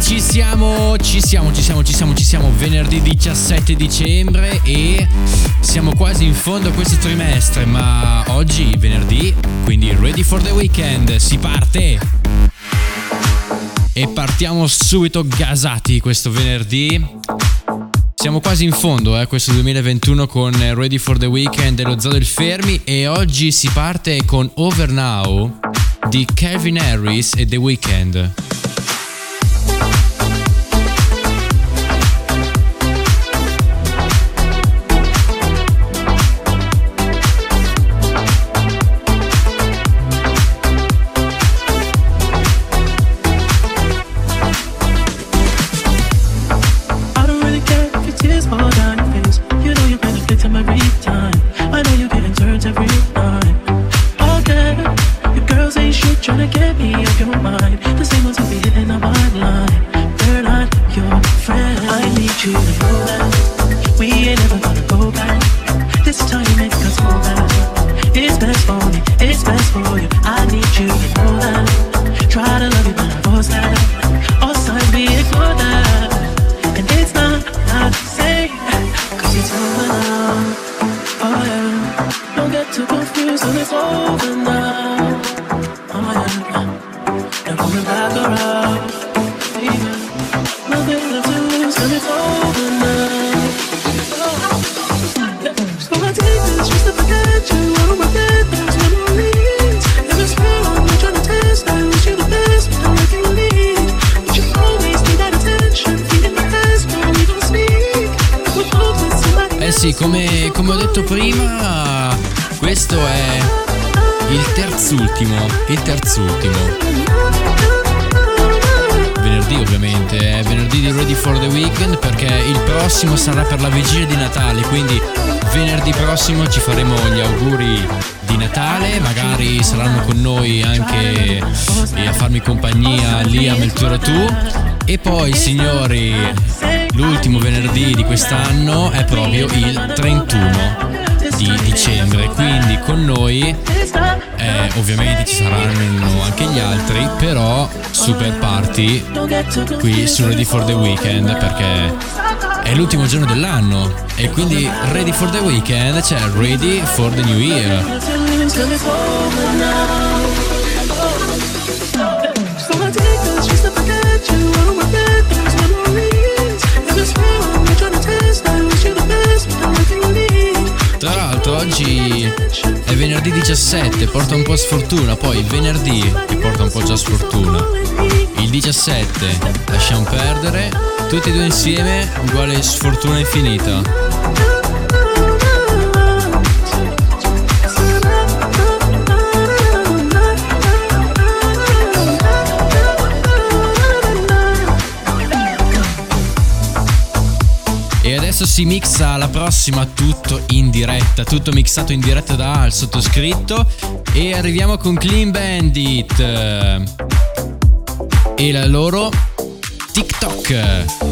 siamo, ci siamo, ci siamo, ci siamo, ci siamo. Venerdì 17 dicembre e siamo quasi in fondo a questo trimestre, ma oggi venerdì, quindi ready for the weekend, si parte! E partiamo subito gasati questo venerdì. Siamo quasi in fondo, eh, questo 2021 con Ready for the Weekend e lo Zoo del Fermi e oggi si parte con Over Now di Kevin Harris e The Weeknd. Sì, come, come ho detto prima, questo è il terzultimo, il terzultimo. Venerdì ovviamente, è venerdì di Ready for the Weekend perché il prossimo sarà per la vigilia di Natale, quindi venerdì prossimo ci faremo gli auguri di Natale, magari saranno con noi anche a farmi compagnia e il tuo tu. E poi signori, l'ultimo venerdì di quest'anno è proprio il 31 di dicembre, quindi con noi eh, ovviamente ci saranno anche gli altri, però super party qui su Ready for the Weekend perché è l'ultimo giorno dell'anno e quindi Ready for the Weekend, cioè Ready for the New Year. Tra l'altro oggi è venerdì 17, porta un po' sfortuna, poi venerdì che porta un po' già sfortuna. Il 17 lasciamo perdere, tutti e due insieme uguale sfortuna infinita. Adesso si mixa la prossima tutto in diretta, tutto mixato in diretta dal sottoscritto e arriviamo con Clean Bandit e la loro TikTok.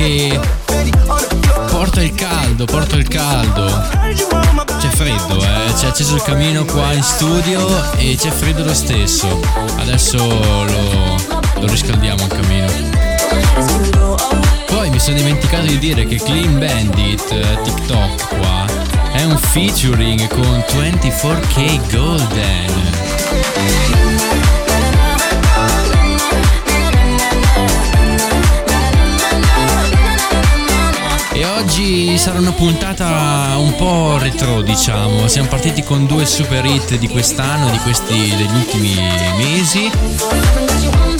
Che porta il caldo, porta il caldo. C'è freddo, eh. C'è acceso il camino qua in studio e c'è freddo lo stesso. Adesso lo, lo riscaldiamo il camino. Poi mi sono dimenticato di dire che Clean Bandit eh, TikTok qua è un featuring con 24K Golden. Oggi sarà una puntata un po' retro, diciamo. Siamo partiti con due super hit di quest'anno, di questi degli ultimi mesi.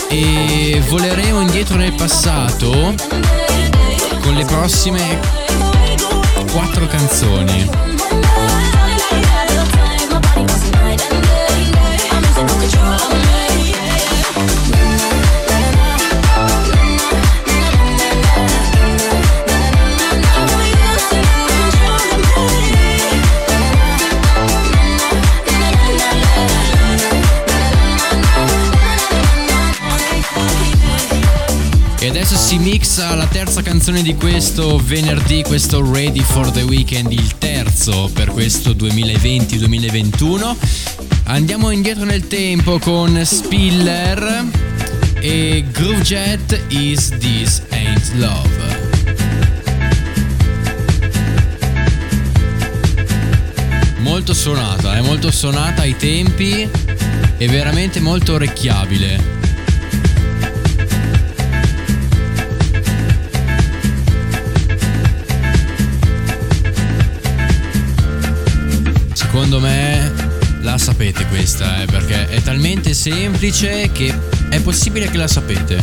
E voleremo indietro nel passato con le prossime quattro canzoni. E adesso si mixa la terza canzone di questo venerdì, questo Ready for the Weekend, il terzo per questo 2020-2021. Andiamo indietro nel tempo con Spiller e Groove Jet Is This Ain't Love. Molto suonata, è molto suonata ai tempi e veramente molto orecchiabile. Secondo me la sapete questa, eh, perché è talmente semplice che è possibile che la sapete.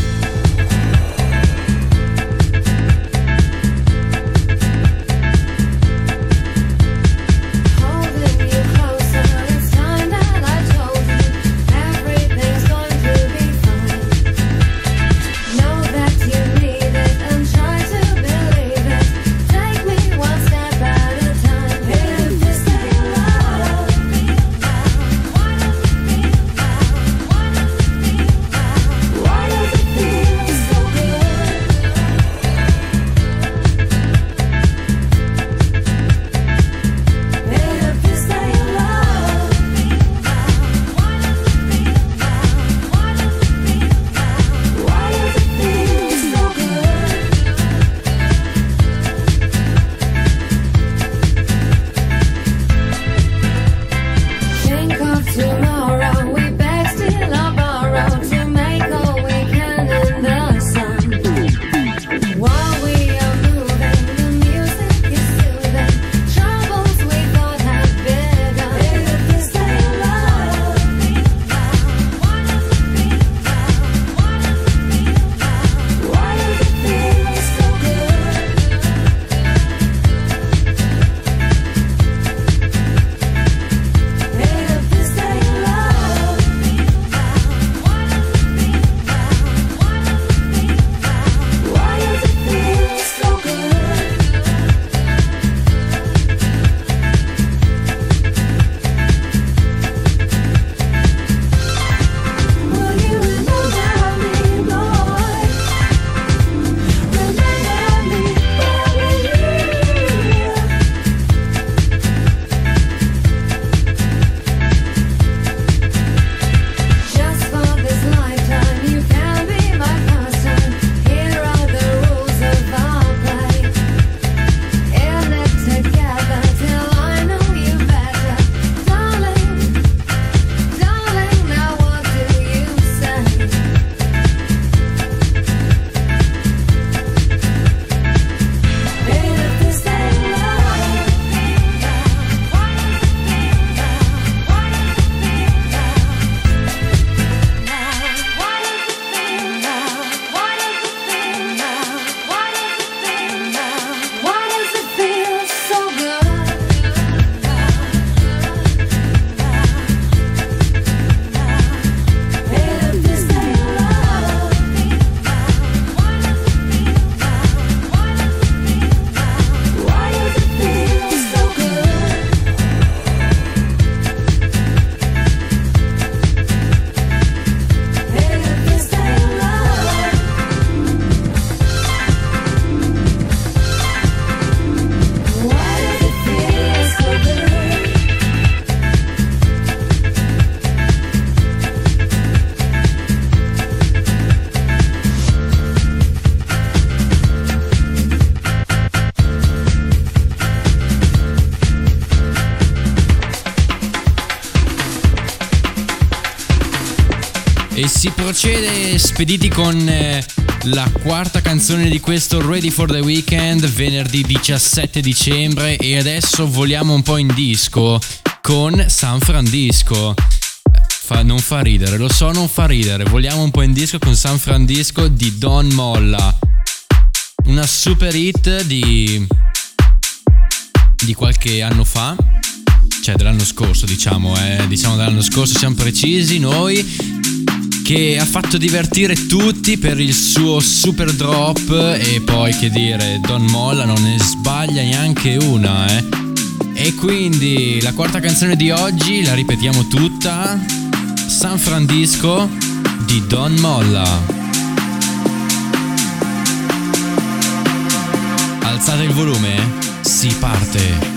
Si procede spediti con eh, la quarta canzone di questo Ready for the Weekend, venerdì 17 dicembre. E adesso voliamo un po' in disco con San Francisco. Fa- non fa ridere, lo so, non fa ridere. Voliamo un po' in disco con San Francisco di Don Molla. Una super hit di. di qualche anno fa. Cioè dell'anno scorso, diciamo, eh. Diciamo dell'anno scorso, siamo precisi noi. Che ha fatto divertire tutti per il suo super drop. E poi che dire, Don Molla non ne sbaglia neanche una, eh. E quindi la quarta canzone di oggi la ripetiamo tutta. San Francisco di Don Molla. Alzate il volume, si parte.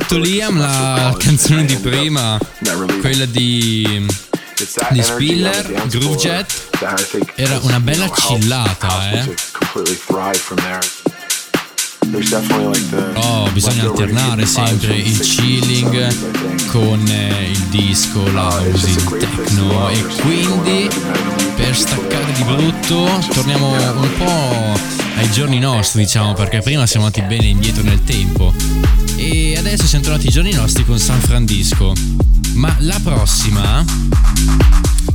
Detto Liam, la canzone di prima, quella di, di Spiller, Groove Jet, era una bella chillata, eh. Oh, bisogna alternare sempre il 60s and chilling 70s, I think. con eh, il disco, la Uh, it's house, just a il techno e quindi per staccare di brutto torniamo un po' ai giorni nostri diciamo perché prima siamo andati bene indietro nel tempo adesso siamo tornati ai giorni nostri con San Francisco. Ma la prossima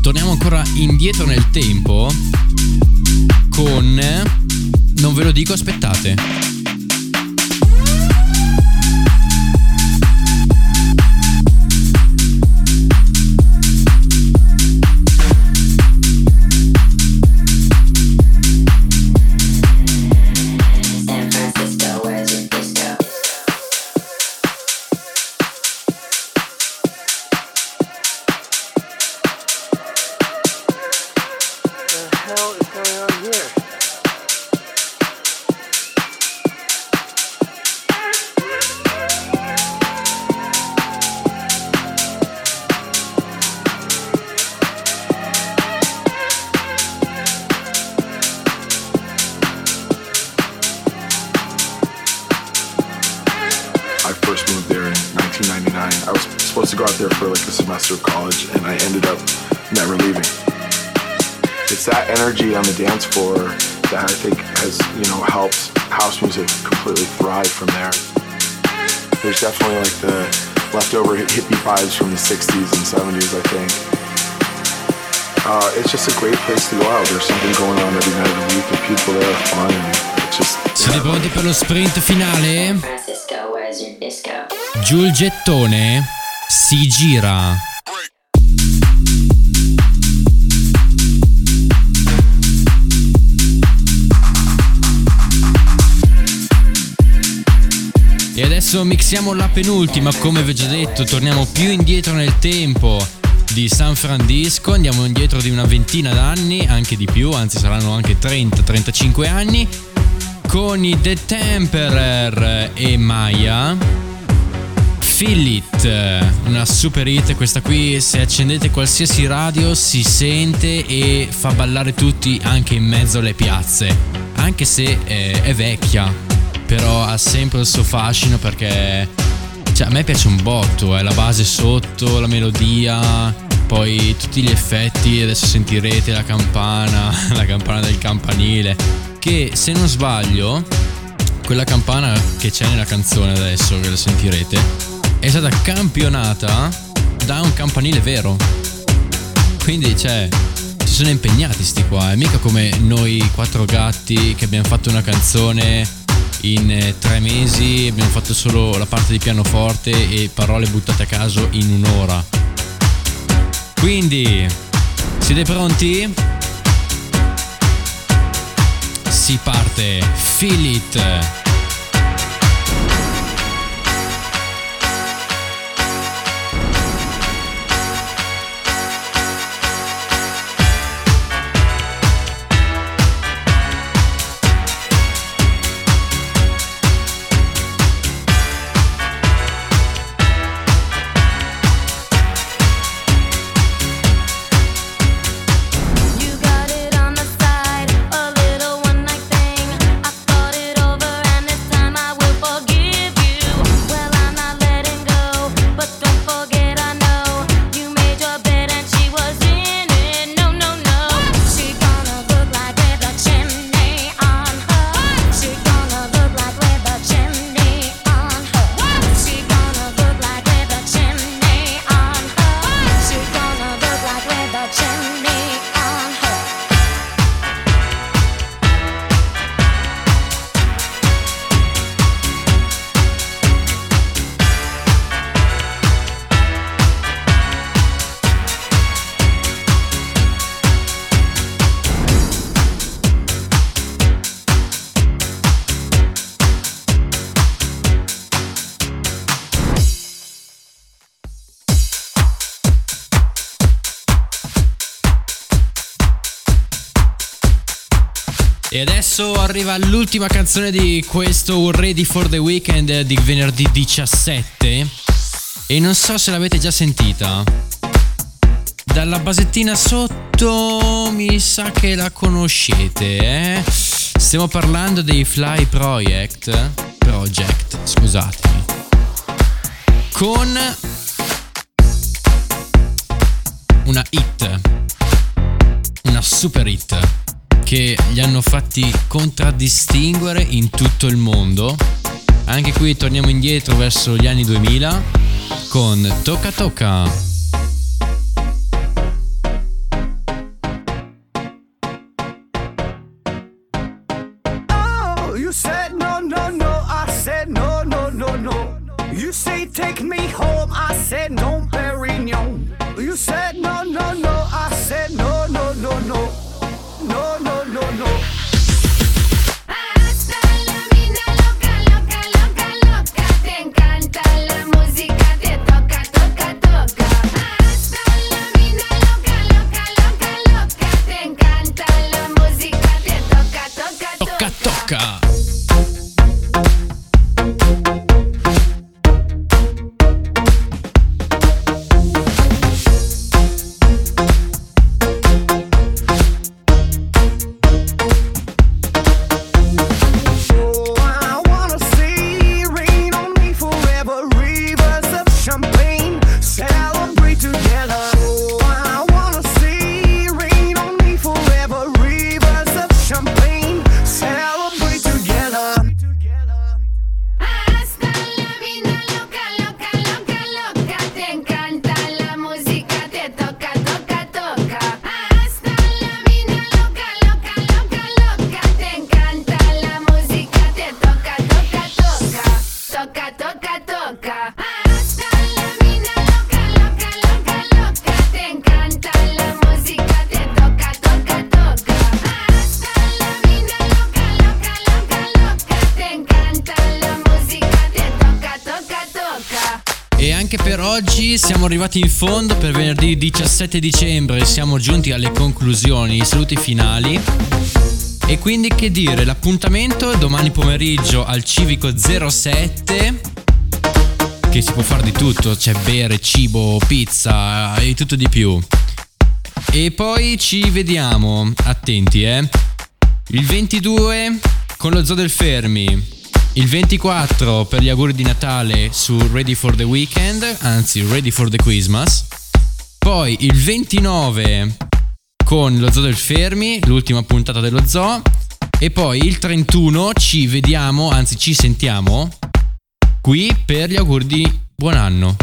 torniamo ancora indietro nel tempo con non ve lo dico aspettate I was supposed to go out there for like a semester of college, and I ended up never leaving. It's that energy on the dance floor that I think has, you know, helped house music completely thrive from there. There's definitely like the leftover hippie vibes from the 60s and 70s, I think. Uh, it's just a great place to go out. There's something going on every night of the week. The people there are fun, and it's just. siete pronti per lo sprint finale? Your disco? Giù il gettone si gira. E adesso mixiamo la penultima, come vi ho già detto, torniamo più indietro nel tempo di San Francisco, andiamo indietro di una ventina d'anni, anche di più, anzi saranno anche 30-35 anni, con i The Temperer e Maya. Feel It, una super hit, questa qui se accendete qualsiasi radio si sente e fa ballare tutti anche in mezzo alle piazze, anche se eh, è vecchia, però ha sempre il suo fascino perché cioè, a me piace un botto, è la base sotto, la melodia, poi tutti gli effetti, adesso sentirete la campana, la campana del campanile, che se non sbaglio quella campana che c'è nella canzone adesso, che la sentirete, è stata campionata da un campanile vero. Quindi, cioè, si sono impegnati sti qua. È mica come noi quattro gatti che abbiamo fatto una canzone in eh, tre mesi, abbiamo fatto solo la parte di pianoforte e parole buttate a caso in un'ora. Quindi, siete pronti? Si parte, feel it. E adesso arriva l'ultima canzone di questo Ready for the Weekend di venerdì 17 e non so se l'avete già sentita. Dalla basettina sotto mi sa che la conoscete, eh? Stiamo parlando dei Fly Project, Project, scusatemi. Con una hit, una super hit che li hanno fatti contraddistinguere in tutto il mondo. Anche qui torniamo indietro verso gli anni 2000 con Tocca Tocca. E anche per oggi siamo arrivati in fondo per venerdì 17 dicembre, siamo giunti alle conclusioni, i saluti finali. E quindi che dire, l'appuntamento è domani pomeriggio al Civico 07 che si può fare di tutto, c'è bere, cibo, pizza e tutto di più. E poi ci vediamo, attenti eh, il 22 con lo Zoo del Fermi, il 24 per gli auguri di Natale su Ready for the Weekend, anzi Ready for the Christmas. Poi il 29 con lo Zoo del Fermi, l'ultima puntata dello Zoo. E poi il 31 ci vediamo, anzi ci sentiamo qui per gli auguri di buon anno.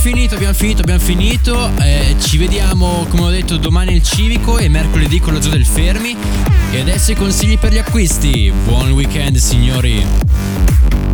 Finito, abbiamo finito, abbiamo finito. Eh, ci vediamo, come ho detto, domani al Civico e mercoledì con lo Zoo del Fermi. E adesso i consigli per gli acquisti. Buon weekend, signori.